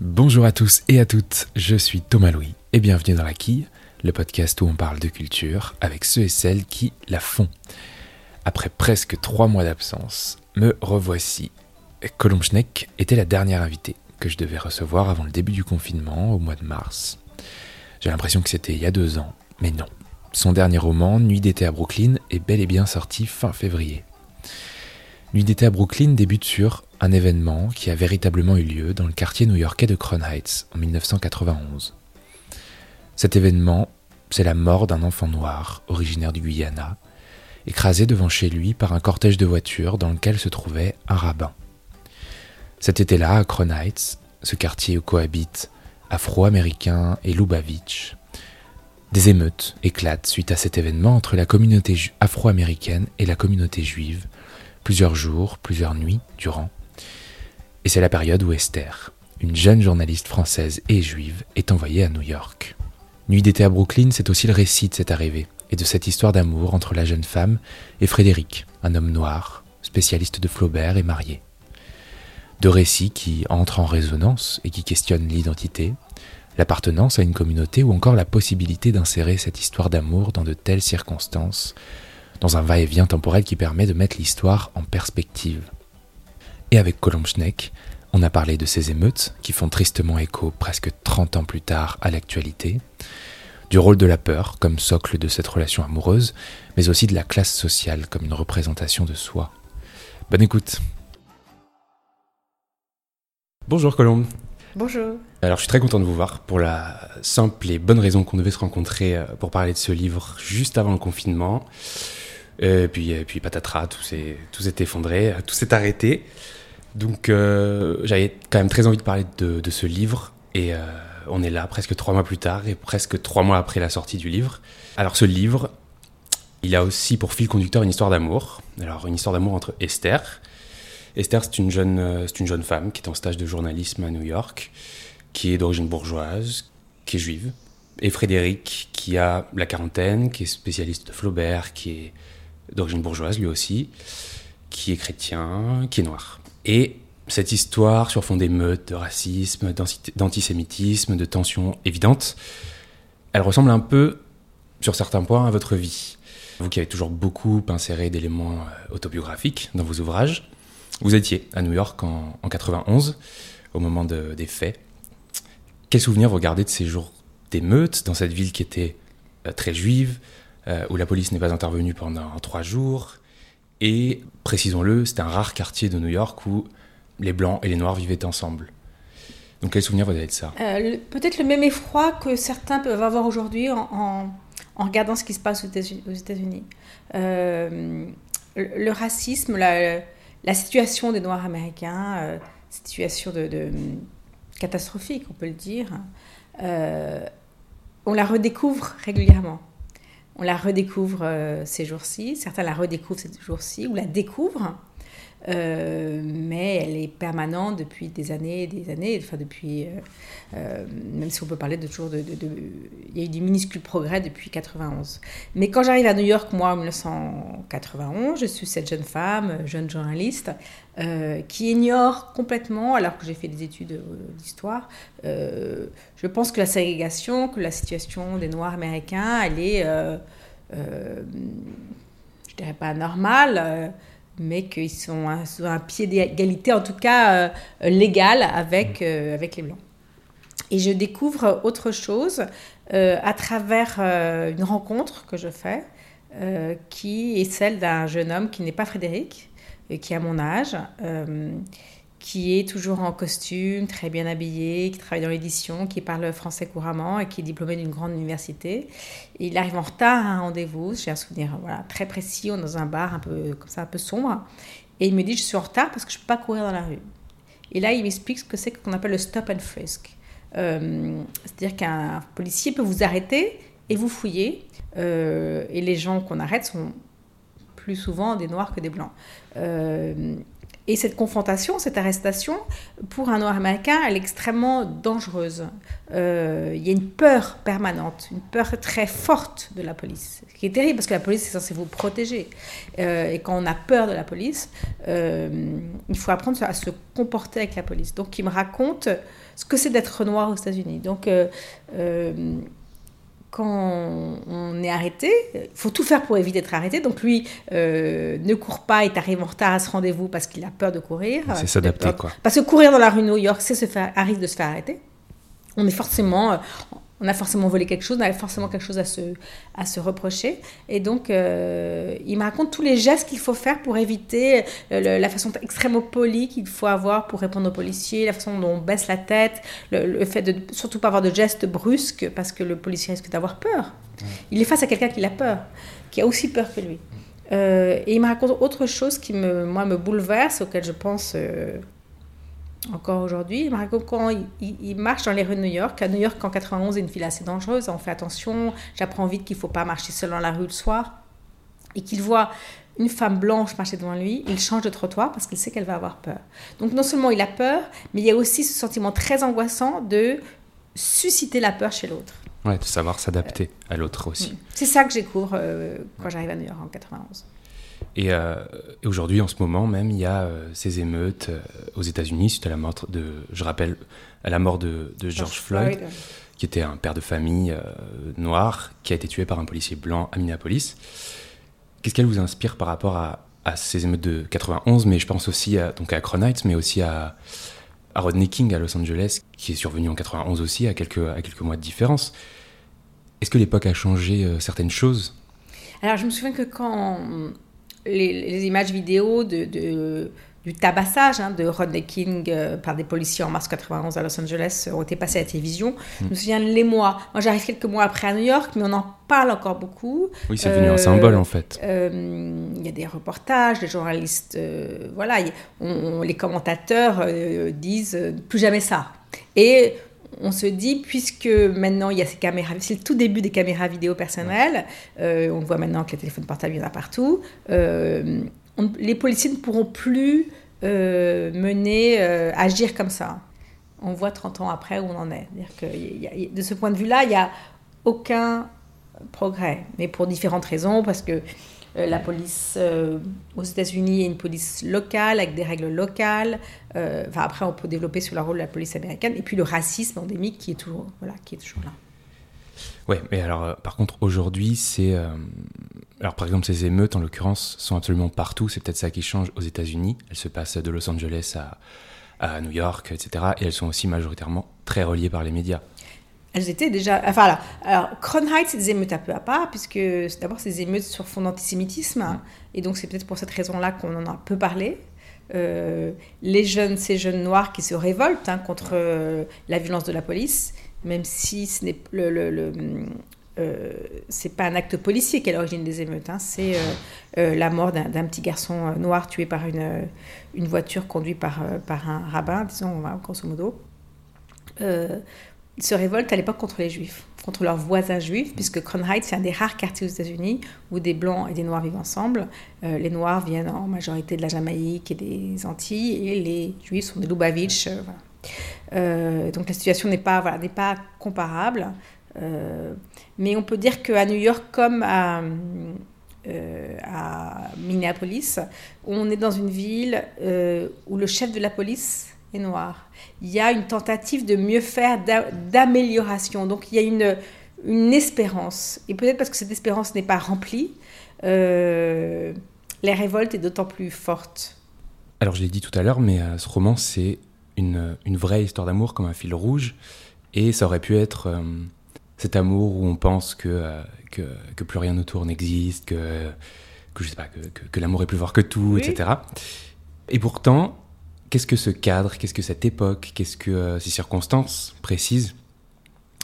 Bonjour à tous et à toutes, je suis Thomas Louis et bienvenue dans La Quille, le podcast où on parle de culture avec ceux et celles qui la font. Après presque trois mois d'absence, me revoici. Colomb Schneck était la dernière invitée que je devais recevoir avant le début du confinement au mois de mars. J'ai l'impression que c'était il y a deux ans, mais non. Son dernier roman, Nuit d'été à Brooklyn, est bel et bien sorti fin février. Nuit d'été à Brooklyn débute sur un événement qui a véritablement eu lieu dans le quartier new-yorkais de Crown Heights en 1991. Cet événement, c'est la mort d'un enfant noir originaire du Guyana, écrasé devant chez lui par un cortège de voitures dans lequel se trouvait un rabbin. Cet été-là, à Crown Heights, ce quartier où cohabitent Afro-Américains et Lubavitch, des émeutes éclatent suite à cet événement entre la communauté afro-américaine et la communauté juive, plusieurs jours, plusieurs nuits durant. Et c'est la période où Esther, une jeune journaliste française et juive, est envoyée à New York. Nuit d'été à Brooklyn, c'est aussi le récit de cette arrivée et de cette histoire d'amour entre la jeune femme et Frédéric, un homme noir, spécialiste de Flaubert et marié. Deux récits qui entrent en résonance et qui questionnent l'identité, l'appartenance à une communauté ou encore la possibilité d'insérer cette histoire d'amour dans de telles circonstances, dans un va-et-vient temporel qui permet de mettre l'histoire en perspective. Et avec Colomb Schneck, on a parlé de ces émeutes qui font tristement écho presque 30 ans plus tard à l'actualité, du rôle de la peur comme socle de cette relation amoureuse, mais aussi de la classe sociale comme une représentation de soi. Bonne écoute Bonjour Colombe Bonjour. Alors je suis très content de vous voir pour la simple et bonne raison qu'on devait se rencontrer euh, pour parler de ce livre juste avant le confinement. Et puis, et puis patatras, tout s'est, tout s'est effondré, tout s'est arrêté. Donc euh, j'avais quand même très envie de parler de, ce livre et euh, on est là presque trois mois plus tard et presque trois mois après la sortie du livre. Alors ce livre, il a aussi pour fil conducteur une histoire d'amour. Alors une histoire d'amour entre Esther, Esther, c'est une, jeune, euh, c'est une jeune femme qui est en stage de journalisme à New York, qui est d'origine bourgeoise, qui est juive. Et Frédéric, qui a la quarantaine, qui est spécialiste de Flaubert, qui est d'origine bourgeoise lui aussi, qui est chrétien, qui est noir. Et cette histoire sur fond d'émeutes, de racisme, d'antisémitisme, de tensions évidentes, elle ressemble un peu, sur certains points, à votre vie. Vous qui avez toujours beaucoup inséré d'éléments euh, autobiographiques dans vos ouvrages, vous étiez à New York en, 91, au moment des faits. Quel souvenir vous gardez de ces jours d'émeutes dans cette ville qui était euh, très juive, euh, où la police n'est pas intervenue pendant trois jours? Et, précisons-le, c'était un rare quartier de New York où les Blancs et les Noirs vivaient ensemble. Donc quel souvenir vous avez de ça? Euh, Peut-être le même effroi que certains peuvent avoir aujourd'hui en, regardant ce qui se passe aux États-Unis. le racisme, la, situation des Noirs américains, euh, situation catastrophique, on peut le dire, euh, on la redécouvre régulièrement. On la redécouvre euh, ces jours-ci, certains la redécouvrent ces jours-ci, ou la découvrent. Euh, mais elle est permanente depuis des années et des années, enfin depuis, euh, euh, même si on peut parler de toujours de, Il y a eu des minuscules progrès depuis 91. Mais quand j'arrive à New York, moi, en 1991, je suis cette jeune femme, jeune journaliste, qui ignore complètement, alors que j'ai fait des études d'histoire, je pense que la ségrégation, que la situation des Noirs américains, elle est, je dirais pas normale mais qu'ils sont sur un pied d'égalité, en tout cas euh, légal, avec, mm. euh, avec les Blancs. Et je découvre autre chose euh, à travers une rencontre que je fais, qui est celle d'un jeune homme qui n'est pas Frédéric, qui a mon âge, qui est toujours en costume, très bien habillé, qui travaille dans l'édition, qui parle français couramment et qui est diplômé d'une grande université. il arrive en retard à un rendez-vous, j'ai un souvenir voilà, très précis, on est dans un bar un peu comme ça, un peu sombre. Et il me dit, je suis en retard parce que je ne peux pas courir dans la rue. Et là, il m'explique ce que c'est qu'on appelle le stop and frisk. Euh, c'est-à-dire qu'un policier peut vous arrêter et vous fouiller. Euh, et les gens qu'on arrête sont plus souvent des noirs que des blancs. Euh, Et cette confrontation, cette arrestation, pour un noir américain, elle est extrêmement dangereuse. Euh, il y a une peur permanente, une peur très forte de la police, ce qui est terrible parce que la police est censée vous protéger. Euh, et quand on a peur de la police, euh, il faut apprendre à se comporter avec la police. Donc il me raconte ce que c'est d'être noir aux États-Unis. Donc quand on est arrêté, il faut tout faire pour éviter d'être arrêté. Donc lui euh, ne court pas, il arrive en retard à ce rendez-vous parce qu'il a peur de courir. C'est s'adapter quoi. Parce que courir dans la rue New York, c'est se faire, arrive de se faire arrêter. On est forcément, on a forcément volé quelque chose, on a forcément quelque chose à se, à se reprocher. Et donc, euh, il me raconte tous les gestes qu'il faut faire pour éviter euh, la façon extrêmement polie qu'il faut avoir pour répondre aux policiers, la façon dont on baisse la tête, le, fait de surtout pas avoir de gestes brusques parce que le policier risque d'avoir peur. Il est face à quelqu'un qui a peur, qui a aussi peur que lui. Euh, et il me raconte autre chose qui, me, moi, me bouleverse, auquel je pense encore aujourd'hui. Il me raconte quand il, marche dans les rues de New York. À New York, en 91, il y a une ville assez dangereuse. On fait attention. J'apprends vite qu'il ne faut pas marcher seul dans la rue le soir. Et qu'il voit une femme blanche marcher devant lui, il change de trottoir parce qu'il sait qu'elle va avoir peur. Donc non seulement il a peur, mais il y a aussi ce sentiment très angoissant de susciter la peur chez l'autre. Ouais, de savoir s'adapter à l'autre aussi. C'est ça que j'ai euh, quand j'arrive à New York en 91. Euh, et, aujourd'hui, en ce moment même, il y a euh, ces émeutes euh, aux États-Unis suite à la mort de, je rappelle, à la mort de, George, Floyd, qui était un père de famille noir, qui a été tué par un policier blanc à Minneapolis. Qu'est-ce qu'elle vous inspire par rapport à, ces émeutes de 91, mais je pense aussi à, donc à mais aussi à, Rodney King à Los Angeles, qui est survenu en 91 aussi, à quelques, à quelques mois de différence. Est-ce que l'époque a changé certaines choses? Alors, je me souviens que quand les, images vidéo de, du tabassage hein, de Rodney King euh, par des policiers en mars 91 à Los Angeles ont été passés à la télévision. Je me hmm. souviens les mois. Moi, j'arrive quelques mois après à New York, mais on en parle encore beaucoup. Oui, c'est devenu un symbole en fait. Euh, il y a des reportages, des journalistes, euh, voilà, les commentateurs disent plus jamais ça. Et on se dit, puisque maintenant il y a ces caméras, c'est le tout début des caméras vidéo personnelles, euh, on voit maintenant que les téléphones portables, il y en a partout, euh, les policiers ne pourront plus euh, mener, agir comme ça. On voit 30 ans après où on en est. Que de ce point de vue-là, il n'y a aucun progrès, mais pour différentes raisons, parce que euh, la police euh, aux États-Unis est une police locale avec des règles locales. Euh, enfin, après, on peut développer sur le rôle de la police américaine. Et puis le racisme endémique qui est toujours, voilà, qui est toujours là. Ouais, mais alors, par contre, aujourd'hui, c'est. alors, par exemple, ces émeutes, en l'occurrence, sont absolument partout. C'est peut-être ça qui change aux États-Unis. Elles se passent de Los Angeles à, à New York, etc. Et elles sont aussi majoritairement très reliées par les médias elles étaient déjà. Enfin, alors, Kronheit, c'est des émeutes un peu à part, puisque d'abord, c'est des émeutes sur fond d'antisémitisme. et donc, c'est peut-être pour cette raison-là qu'on en a peu parlé. Euh, les jeunes, ces jeunes noirs qui se révoltent hein, contre euh, la violence de la police, même si ce n'est le, le, euh, c'est pas un acte policier qui est l'origine des émeutes, hein, c'est la mort d'un petit garçon noir tué par une, une voiture conduite par, par un rabbin, disons, grosso modo se révoltent à l'époque contre les juifs, contre leurs voisins juifs, puisque Crown Heights, c'est un des rares quartiers aux États-Unis où des blancs et des noirs vivent ensemble. Euh, les noirs viennent en majorité de la Jamaïque et des Antilles, et les juifs sont des Lubavitch. Euh, euh, donc la situation n'est pas, voilà, pas comparable. mais on peut dire qu'à New York, comme à Minneapolis, on est dans une ville où le chef de la police noir. Il y a une tentative de mieux faire, d'amélioration. Donc il y a une, une espérance. Et peut-être parce que cette espérance n'est pas remplie, euh, la révolte est d'autant plus forte. Alors je l'ai dit tout à l'heure, mais euh, ce roman, c'est une, une, vraie histoire d'amour comme un fil rouge. Et ça aurait pu être euh, cet amour où on pense que, que, que, plus rien autour n'existe, que, que, je sais pas, que, que, l'amour est plus fort que tout, etc. Et pourtant, qu'est-ce que ce cadre, qu'est-ce que cette époque, qu'est-ce que euh, ces circonstances précises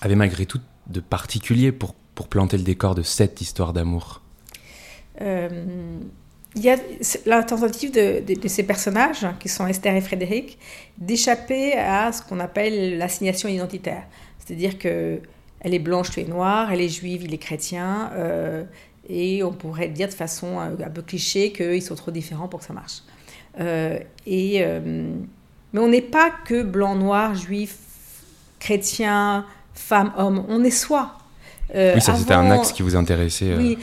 avaient malgré tout de particulier pour, pour planter le décor de cette histoire d'amour? Euh, Il y a la tentative de, ces personnages, qui sont Esther et Frédéric, d'échapper à ce qu'on appelle l'assignation identitaire. C'est-à-dire que elle est blanche, tu es noire, elle est juive, il est chrétien, euh, et on pourrait dire de façon un peu cliché qu'ils sont trop différents pour que ça marche. Et, mais on n'est pas que blanc, noir, juif, chrétien, femme, homme. On est soi. oui, ça c'était un axe qui vous intéressait. Oui.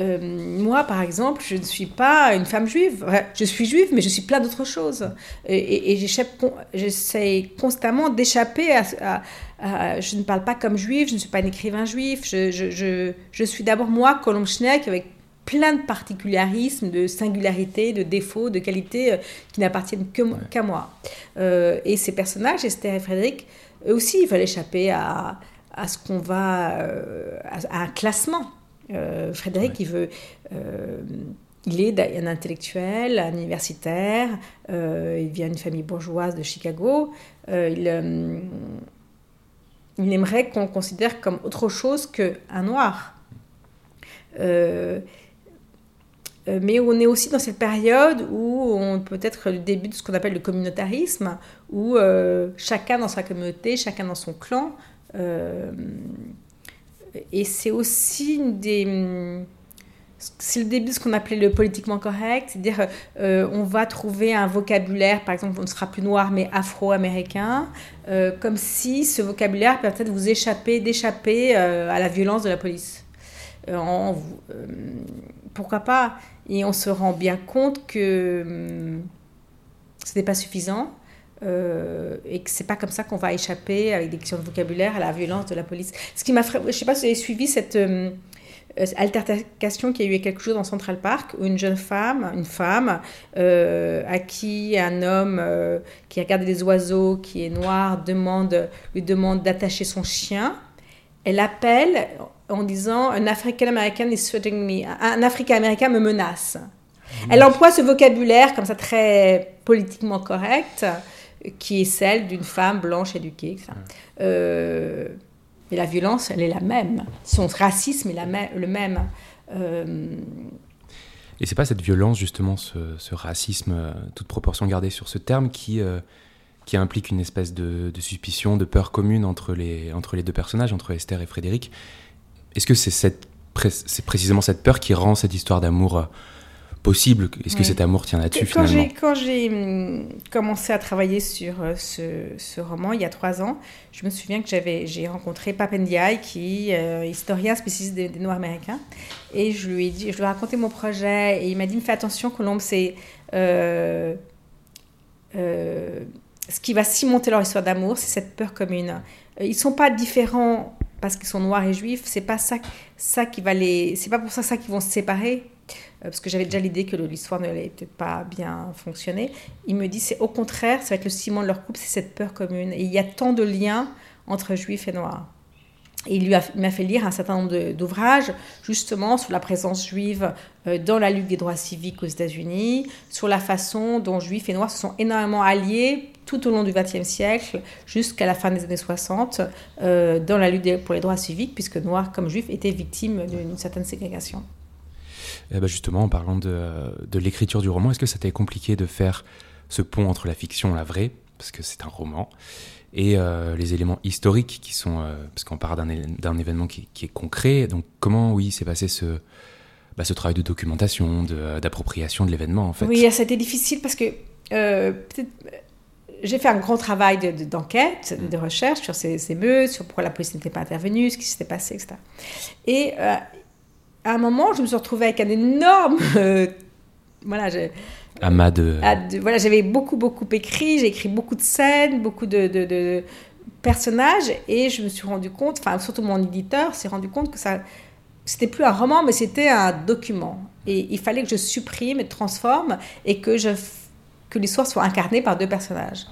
Euh, moi, par exemple, je ne suis pas une femme juive. Je suis juive, mais je suis plein d'autres choses. Et, j'essaie constamment d'échapper à, Je ne parle pas comme juive, je ne suis pas un écrivain juif. Je, je, je, suis d'abord moi, Colomb Schneck, avec plein de particularismes, de singularités, de défauts, de qualités euh, qui n'appartiennent qu'à moi. Euh, et ces personnages, Esther et Frédéric, eux aussi, ils veulent échapper à, à ce qu'on va... à un classement. Euh, Frédéric, il veut. Euh, il est un intellectuel, un universitaire, euh, il vient d'une famille bourgeoise de Chicago. il, il, aimerait qu'on le considère comme autre chose qu'un noir. Mais on est aussi dans cette période où on peut être le début de ce qu'on appelle le communautarisme, où chacun dans sa communauté, chacun dans son clan et c'est aussi des c'est le début de ce qu'on appelait le politiquement correct, c'est-à-dire euh, on va trouver un vocabulaire, par exemple, on ne sera plus noir mais afro-américain, euh, comme si ce vocabulaire peut peut-être vous échapper, d'échapper euh, à la violence de la police. En, pourquoi pas Et on se rend bien compte que hum, ce n'est pas suffisant euh, et que c'est pas comme ça qu'on va échapper avec des questions de vocabulaire à la violence de la police. Ce qui m'a, je sais pas si vous avez suivi cette euh, altercation qui a eu il quelques jours dans Central Park où une jeune femme, une femme euh, à qui un homme qui a regardé les oiseaux, qui est noir, demande, lui demande d'attacher son chien. Elle appelle en disant un African American is threatening me, un Africain américain me menace. Elle emploie ce vocabulaire comme ça très politiquement correct qui est celle d'une femme blanche éduquée. Euh, et la violence, elle est la même. Son racisme est la le même. Euh, et c'est pas cette violence, justement, ce, racisme, euh, toute proportion gardée sur ce terme, qui, qui implique une espèce de, suspicion, de peur commune entre les, entre les deux personnages, entre Esther et Frédéric. Est-ce que c'est cette, c'est précisément cette peur qui rend cette histoire d'amour possible? Est-ce que cet amour tient là-dessus finalement? Quand j'ai hum, commencé à travailler sur euh, ce, roman il y a trois ans, je me souviens que j'avais j'ai rencontré Papendiaï, qui est euh, historien spécialiste des, Noirs américains, et je lui ai dit, je lui ai raconté mon projet, et il m'a dit, fais attention, Colombe, c'est euh, ce qui va cimenter leur histoire d'amour, c'est cette peur commune. Ils sont pas différents parce qu'ils sont noirs et juifs, c'est pas ça, ça qui va les, c'est pas pour ça ça qu'ils vont se séparer euh, parce que j'avais déjà l'idée que l'histoire n'allait peut-être pas bien fonctionner. Il me dit, c'est au contraire, ça va être le ciment de leur couple, c'est cette peur commune. Et il y a tant de liens entre juifs et noirs. Et il m'a fait lire un certain nombre d'ouvrages, justement, sur la présence juive euh, dans la lutte des droits civiques aux États-Unis, sur la façon dont juifs et noirs se sont énormément alliés tout au long du XXe siècle, jusqu'à la fin des années 60, euh, dans la lutte pour les droits civiques, puisque noirs comme juifs étaient victimes d'une certaine ségrégation. Eh ben, justement, en parlant de, l'écriture du roman, est-ce que t'est compliqué de faire ce pont entre la fiction et la vraie, parce que c'est un roman, et euh, les éléments historiques qui sont, euh, parce qu'on parle d'un événement qui, est concret, donc comment, oui, s'est passé ce, bah, ce travail de documentation, d'appropriation de, l'événement, en fait? Oui, ça a été difficile parce que euh, j'ai fait un grand travail d'enquête, de, de, recherche sur ces, ces meutes, sur pourquoi la police n'était pas intervenue, ce qui s'était passé, etc. Et à un moment, je me suis retrouvée avec un énorme. Euh, voilà, j'ai. Amas de... Voilà, j'avais beaucoup, beaucoup écrit, j'ai écrit beaucoup de scènes, beaucoup de, de, personnages, et je me suis rendu compte, enfin, surtout mon éditeur s'est rendu compte que ça. C'était plus un roman, mais c'était un document. Et il fallait que je supprime et transforme, et que, je, que l'histoire soit incarnée par deux personnages.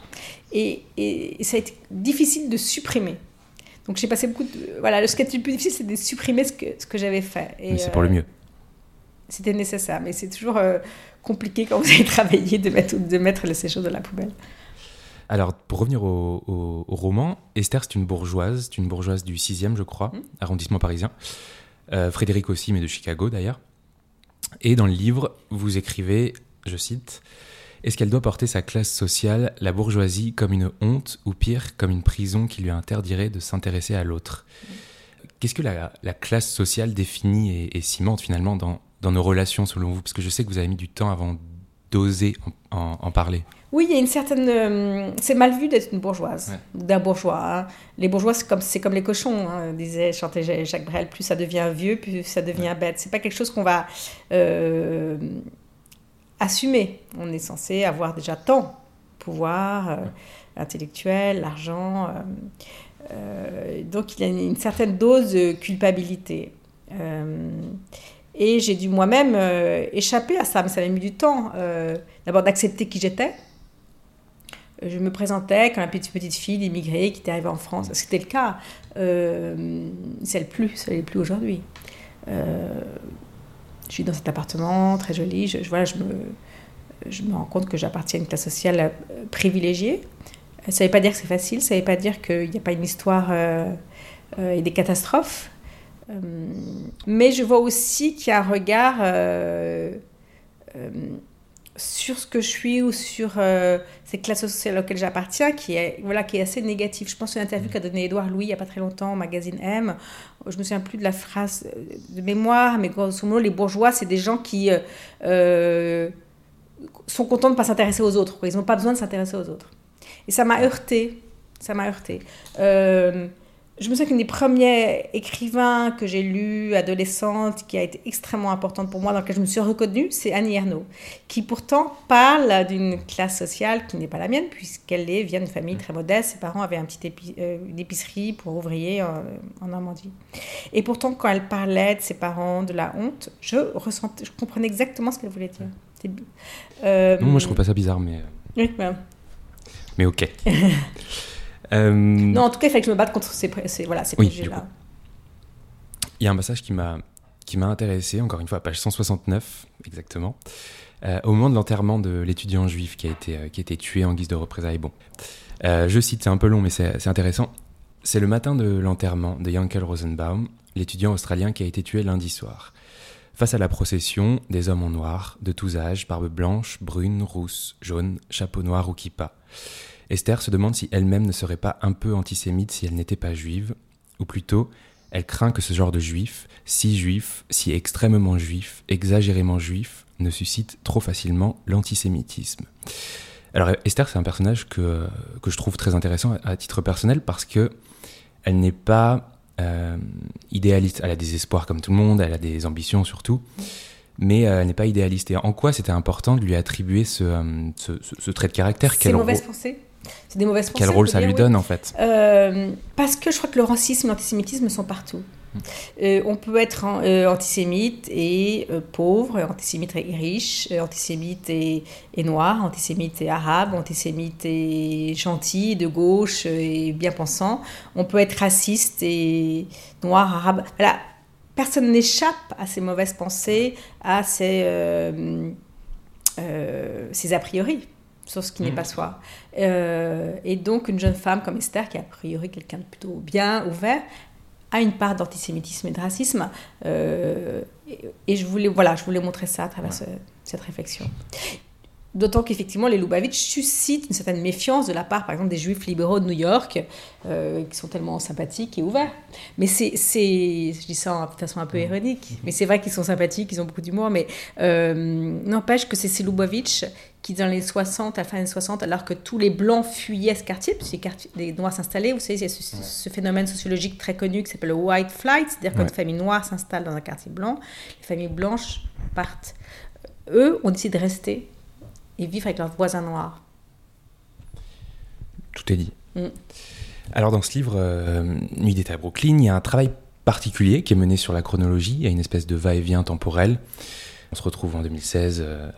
Et, et ça a été difficile de supprimer. Donc j'ai passé beaucoup de... Voilà, ce qui était le plus difficile, c'est de supprimer ce que, ce que j'avais fait. Et c'est pour le euh, mieux. C'était nécessaire, mais c'est toujours euh, compliqué quand vous avez travaillé de mettre, de mettre ces choses dans la poubelle. Alors, pour revenir au, roman, Esther, c'est une bourgeoise, c'est une bourgeoise du 6e, je crois, mmh. arrondissement parisien. Euh, Frédéric aussi, mais de Chicago d'ailleurs. Et dans le livre, vous écrivez, je cite, est-ce qu'elle doit porter sa classe sociale, la bourgeoisie, comme une honte ou pire, comme une prison qui lui interdirait de s'intéresser à l'autre? Qu'est-ce que la, classe sociale définit et, cimente finalement dans, dans nos relations selon vous? Parce que je sais que vous avez mis du temps avant d'oser en, parler. Oui, il y a une certaine. Euh, c'est mal vu d'être une bourgeoise, d'un bourgeois. Hein. Les bourgeois, c'est comme, comme les cochons, hein, disait chantait Jacques Brel. Plus ça devient vieux, plus ça devient bête. C'est pas quelque chose qu'on va euh, assumer. On est censé avoir déjà temps, pouvoir euh, intellectuel, l'argent. donc il y a une, certaine dose de culpabilité. Et j'ai dû moi-même euh, échapper à ça, mais ça m'a mis du temps. Euh, d'abord d'accepter qui j'étais. Je me présentais comme une petite, petite fille d'immigrés qui était arrivée en France. C'était le cas. Euh, c'est le plus, ça n'est plus aujourd'hui. Euh, je suis dans cet appartement très joli. Je, voilà, je, me, je me rends compte que j'appartiens à une classe sociale privilégiée. Ça ne veut pas dire que c'est facile, ça ne veut pas dire qu'il n'y a pas une histoire et des catastrophes. Euh, mais je vois aussi qu'il y a un regard euh, euh, sur ce que je suis ou sur cette classe sociale auxquelles j'appartiens qui est, voilà, qui est assez négatif. Je pense à une interview qu'a donnée Édouard Louis il n'y a pas très longtemps au magazine M. Je me souviens plus de la phrase de mémoire, mais grosso modo, les bourgeois, c'est des gens qui sont contents de ne pas s'intéresser aux autres. Ils n'ont pas besoin de s'intéresser aux autres. Et ça m'a heurté. Ça m'a heurté. Euh, je me souviens qu'une des premiers écrivains que j'ai lu, adolescente, qui a été extrêmement importante pour moi, dans laquelle je me suis reconnue, c'est Annie Ernaux, qui pourtant parle d'une classe sociale qui n'est pas la mienne, puisqu'elle vient d'une famille très modeste. Ses parents avaient un petit euh, une épicerie pour ouvriers en, Normandie. Et pourtant, quand elle parlait de ses parents, de la honte, je, ressentais, je comprenais exactement ce qu'elle voulait dire. Euh, non, moi, je trouve pas ça bizarre, mais... Oui, Mais ok. Euh, non, en tout cas, il fallait que je me batte contre ces, voilà, ces préjugés-là. Il y a un passage qui m'a qui m'a intéressé, encore une fois, page 169 exactement, euh, au moment de l'enterrement de l'étudiant juif qui a été euh, qui a été tué en guise de représailles. Bon, je cite, c'est un peu long, mais c'est intéressant. C'est le matin de l'enterrement de Yankel Rosenbaum, l'étudiant australien qui a été tué lundi soir. Face à la procession, des hommes en noir, de tous âges, barbe blanche, brune, rousse, jaune, chapeau noir ou kippa. Esther se demande si elle-même ne serait pas un peu antisémite si elle n'était pas juive, ou plutôt, elle craint que ce genre de juif, si juif, si extrêmement juif, exagérément juif, ne suscite trop facilement l'antisémitisme. Alors Esther, c'est un personnage que, que je trouve très intéressant à, titre personnel parce que elle n'est pas euh, idéaliste. Elle a des espoirs comme tout le monde, elle a des ambitions surtout, mais euh, elle n'est pas idéaliste. Et en quoi c'était important de lui attribuer ce, euh, ce, trait de caractère C'est mauvaise pensée? c'est des mauvaises pensées. Quel rôle ça lui donne en fait? Euh, Parce que je crois que le racisme et l'antisémitisme sont partout. Hum. Euh, on peut être euh, antisémite et pauvre, antisémite et riche, antisémite et, noir, antisémite et arabe, antisémite et gentil, de gauche et bien pensant. On peut être raciste et noir, arabe. Voilà. Personne n'échappe à ces mauvaises pensées, à ces, ces a priori sur ce qui n'est mm. pas soi. Euh, et donc, une jeune femme comme Esther, qui est a priori quelqu'un de plutôt bien, ouvert, a une part d'antisémitisme et de racisme. Euh, et, je, voulais, voilà, je voulais montrer ça à travers cette réflexion. D'autant qu'effectivement, les Lubavitch suscitent une certaine méfiance de la part, par exemple, des juifs libéraux de New York, euh, qui sont tellement sympathiques et ouverts. Mais c'est, je dis ça de façon un peu ironique, mais c'est vrai qu'ils sont sympathiques, ils ont beaucoup d'humour, mais euh, n'empêche que c'est ces Lubavitch qui, dans les 60, à la fin des 60, alors que tous les Blancs fuyaient ce quartier, puisque les Noirs s'installaient, vous savez, il y a ce, phénomène sociologique très connu qui s'appelle le white flight, c'est-à-dire qu'une famille noire s'installe dans un quartier blanc, les familles blanches partent. Eux ont décidé de rester et vivre avec leurs voisins noirs. Tout est dit. Mm. Alors dans ce livre, euh, Nuit d'été à Brooklyn, il y a un travail particulier qui est mené sur la chronologie. Il y a une espèce de va-et-vient temporel. On se retrouve en 2016, euh,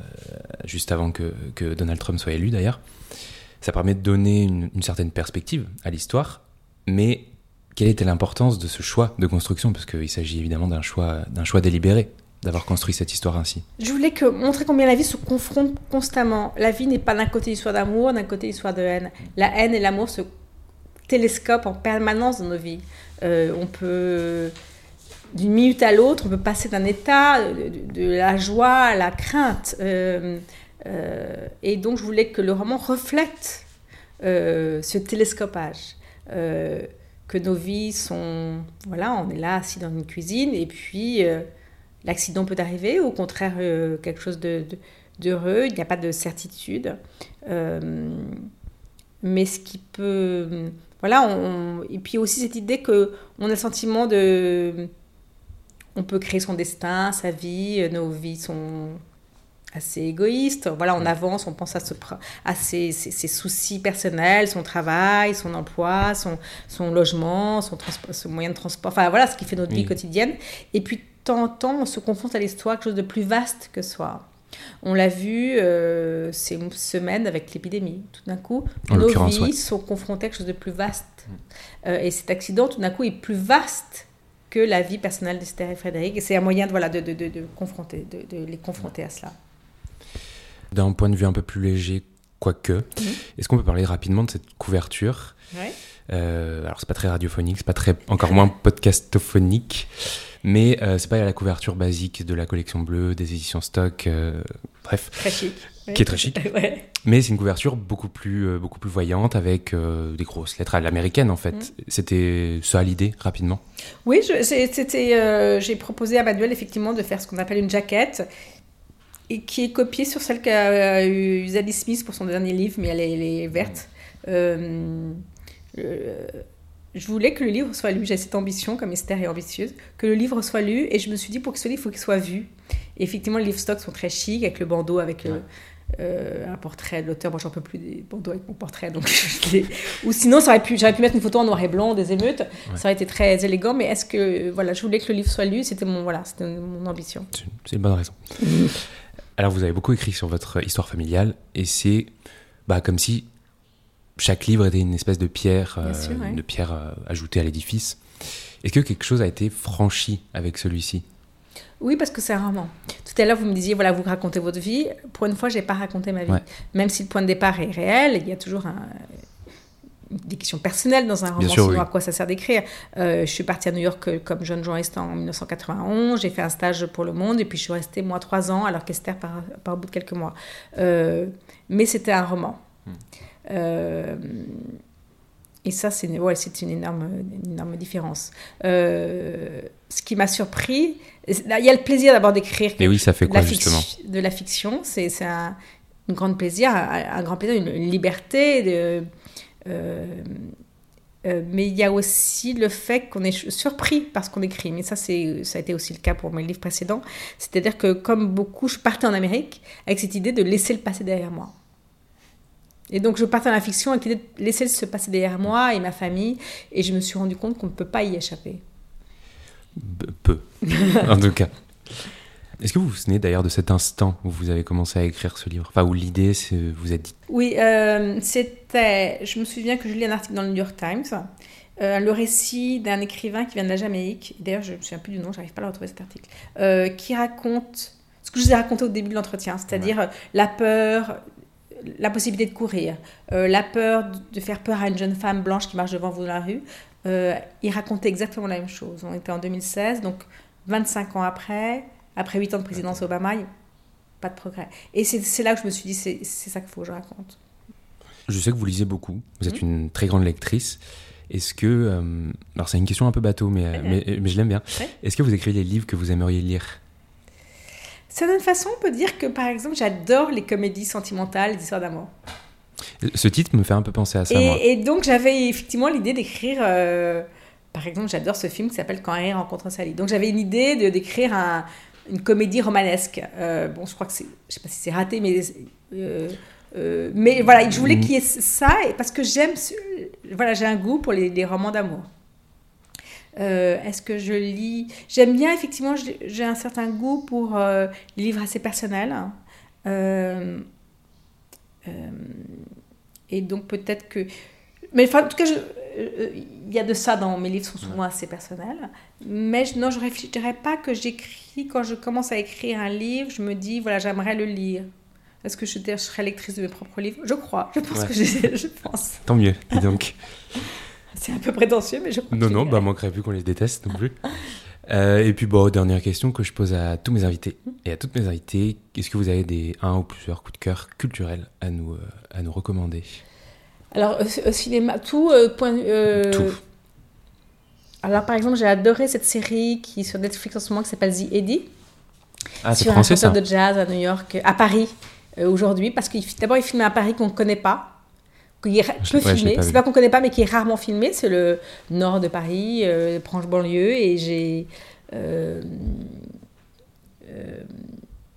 juste avant que, Donald Trump soit élu d'ailleurs. Ça permet de donner une, certaine perspective à l'histoire, mais quelle était l'importance de ce choix de construction? Parce qu'il s'agit évidemment d'un choix, d'un choix délibéré d'avoir construit cette histoire ainsi Je voulais montrer combien la vie se confronte constamment. La vie n'est pas d'un côté histoire d'amour, d'un côté histoire de haine. La haine et l'amour se télescopent en permanence dans nos vies. Euh, on peut, d'une minute à l'autre, on peut passer d'un état de, la joie à la crainte. Euh, euh, et donc, je voulais que le roman reflète ce télescopage. que nos vies sont. Voilà, on est là assis dans une cuisine et puis l'accident peut arriver, au contraire quelque chose de, d'heureux, il n'y a pas de certitude. mais ce qui peut... Voilà, et puis aussi cette idée que on a le sentiment de... On peut créer son destin, sa vie, nos vies sont assez égoïste. Voilà, on avance, on pense à, à ses, soucis personnels, son travail, son emploi, son, son logement, son, son, moyen de transport, enfin voilà ce qui fait notre vie quotidienne. Et puis, de temps en temps, on se confronte à l'histoire, quelque chose de plus vaste que soi. On l'a vu euh, ces semaines avec l'épidémie. Tout d'un coup, nos vies sont confrontées à quelque chose de plus vaste. Mm. Euh, et cet accident, tout d'un coup, est plus vaste que la vie personnelle d'Esther et Frédéric. Et c'est un moyen de, voilà, de, de, de confronter, de, les confronter à cela. D'un point de vue un peu plus léger, quoique, mhm. est-ce qu'on peut parler rapidement de cette couverture? Ouais. euh, Alors, c'est pas très radiophonique, c'est pas très, encore moins podcastophonique, mais euh, c'est pas la couverture basique de la collection bleue, des éditions stock, euh, bref. Très chic. Qui est très chic. Mais c'est une couverture beaucoup plus, euh, beaucoup plus voyante avec des grosses lettres à l'américaine en fait. Mhm. C'était ça l'idée, rapidement? Oui, j'ai proposé à Manuel effectivement de faire ce qu'on appelle une jaquette et qui est copiée sur celle qu'a eu Zadie Smith pour son dernier livre, mais elle est, verte. Euh, euh, je voulais que le livre soit lu, j'ai cette ambition, comme Esther est ambitieuse, que le livre soit lu, et je me suis dit, pour que ce livre, il faut qu'il soit vu. Et effectivement, les livres stocks sont très chics, avec le bandeau, avec euh, un portrait de l'auteur. Moi, j'en peux plus des bandeaux avec mon portrait, donc Ou sinon, j'aurais pu, pu mettre une photo en noir et blanc des émeutes, ça aurait été très élégant, mais est-ce que, voilà, je voulais que le livre soit lu, c'était mon, voilà, mon ambition. C'est une bonne raison. Alors vous avez beaucoup écrit sur votre histoire familiale et c'est bah, comme si chaque livre était une espèce de pierre, euh, pierre euh, ajoutée à l'édifice. Est-ce que quelque chose a été franchi avec celui-ci? Oui, parce que c'est un roman. Tout à l'heure, vous me disiez, voilà, vous racontez votre vie. Pour une fois, je n'ai pas raconté ma vie. Même si le point de départ est réel, il y a toujours un, des questions personnelles dans un roman, sinon à quoi ça sert d'écrire. Euh, je suis partie à New York euh, comme jeune journaliste en 1991, j'ai fait un stage pour Le Monde et puis je suis restée moi trois ans alors qu'Esther par, par bout de quelques mois. Euh, mais c'était un roman. Hmm. et ça, c'est ouais, une, énorme, une énorme différence. ce qui m'a surpris, il y a le plaisir d'abord d'écrire. Mais oui, ça fait quoi justement De la fiction, c'est un, un grand plaisir, un, grand plaisir, une liberté. De, euh, euh, mais il y a aussi le fait qu'on est surpris par ce qu'on écrit. Mais ça, c'est, ça a été aussi le cas pour mes livres précédents. C'est-à-dire que, comme beaucoup, je partais en Amérique avec cette idée de laisser le passé derrière moi. Et donc, je partais dans la fiction avec l'idée de laisser se passer derrière moi et ma famille. Et je me suis rendu compte qu'on ne peut pas y échapper. Peu, en tout cas. Est-ce que vous vous souvenez d'ailleurs de cet instant où vous avez commencé à écrire ce livre? Enfin, où l'idée vous a dit? Oui, euh, c'était. Je me souviens que je lis un article dans le New York Times, euh, le récit d'un écrivain qui vient de la Jamaïque. D'ailleurs, je ne me souviens plus du nom, j'arrive pas à le retrouver cet article. Euh, qui raconte ce que je vous ai raconté au début de l'entretien, c'est-à-dire la peur, la possibilité de courir, la peur de faire peur à une jeune femme blanche qui marche devant vous dans la rue. Il racontait exactement la même chose. On était en 2016, donc 25 ans après après huit ans de présidence Obama, pas de progrès. Et c'est là que je me suis dit, c'est ça qu'il faut que je raconte. Je sais que vous lisez beaucoup, vous êtes mmh. une très grande lectrice. Est-ce que, euh, alors c'est une question un peu bateau, mais, euh, mais, mais, je l'aime bien. Est-ce que vous écrivez les livres que vous aimeriez lire? Certaine façon, on peut dire que par exemple, j'adore les comédies sentimentales, les histoires d'amour. Ce titre me fait un peu penser à ça. Et, et donc j'avais effectivement l'idée d'écrire. Euh, par exemple, j'adore ce film qui s'appelle Quand Harry rencontre Sally. Donc j'avais une idée d'écrire un, une comédie romanesque. Euh, bon, je crois que c'est, je sais pas si c'est raté, mais euh, euh, mais voilà, je voulais mm. qu'il y ait ça parce que j'aime, voilà, j'ai un goût pour les, romans d'amour. est-ce que je lis J'aime bien, effectivement, j'ai un certain goût pour les livres assez personnels. Et donc peut-être que... Mais enfin, en tout cas, il y a de ça dans mes livres, sont souvent assez personnels. Mais je, non, je ne dirais pas que j'écris, quand je commence à écrire un livre, je me dis, voilà, j'aimerais le lire. Est-ce que je, je, serais lectrice de mes propres livres? Je crois, je pense que je, je pense. Tant mieux, dis donc. C'est un peu prétentieux, mais je crois Non, non, bah manquerait plus qu'on les déteste non plus. Euh, et puis, bon, dernière question que je pose à tous mes invités et à toutes mes invitées. Est-ce que vous avez des un ou plusieurs coups de cœur culturels à nous, euh, à nous recommander? Alors, au, cinéma, tout, euh, point, tout. Alors, par exemple, j'ai adoré cette série qui est sur Netflix en ce moment qui s'appelle The Eddie. Ah, c'est sur un français ça chanteur de jazz à New York, à Paris, aujourd'hui, parce que d'abord il filme à Paris qu'on ne connaît pas, qui est Je- peu ouais, filmé, c'est pas qu'on connaît pas, mais qui est rarement filmé, c'est le nord de Paris, euh, branche banlieue, et j'ai euh, euh,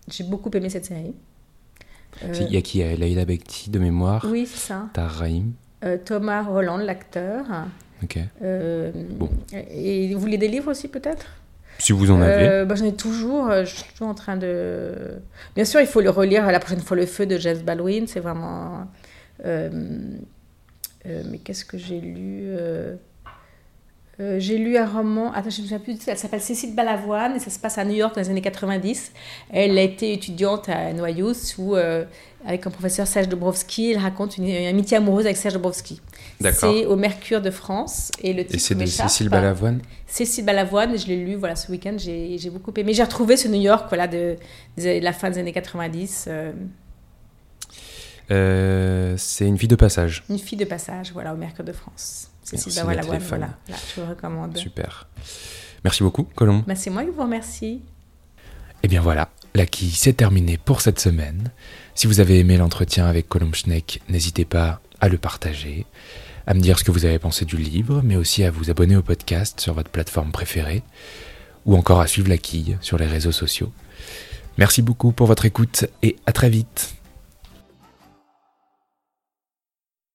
j'ai beaucoup aimé cette série. Euh, Il y a qui? Il y a Leila Bekti de mémoire, oui, c'est ça. Rahim. Euh, Thomas Roland, l'acteur. Ok. Bon. Et vous voulez des livres aussi, peut-être? Si vous en avez. Euh, bah, J'en ai toujours. Je suis toujours en train de. Bien sûr, il faut le relire la prochaine fois Le Feu de James Baldwin. C'est vraiment. Euh, euh, mais qu'est-ce que j'ai lu euh, J'ai lu un roman. Attends, je ne me souviens plus. du titre. Elle s'appelle Cécile Balavoine et ça se passe à New York dans les années 90. Elle a été étudiante à NYU où, euh, avec un professeur Serge Dobrowski, elle raconte une, une amitié amoureuse avec Serge Dobrowski. D'accord. C'est au Mercure de France et le titre Et c'est de. Cécile Balavoine Cécile Balavoine, je l'ai lu voilà, ce week-end, j'ai j'ai beaucoup aimé. J'ai retrouvé ce New York voilà, de, de la fin des années 90, euh, Euh, C'est une vie de passage. une fille de passage voilà, au Mercure de France. Cécile voilà, voilà, je vous recommande. Super. Merci beaucoup, Colombe. Bah, C'est moi qui vous remercie. Et bien voilà, la quille, c'est terminé pour cette semaine. Si vous avez aimé l'entretien avec Colombe Schneck, n'hésitez pas à le partager, à me dire ce que vous avez pensé du livre, mais aussi à vous abonner au podcast sur votre plateforme préférée, ou encore à suivre la quille sur les réseaux sociaux. Merci beaucoup pour votre écoute et à très vite.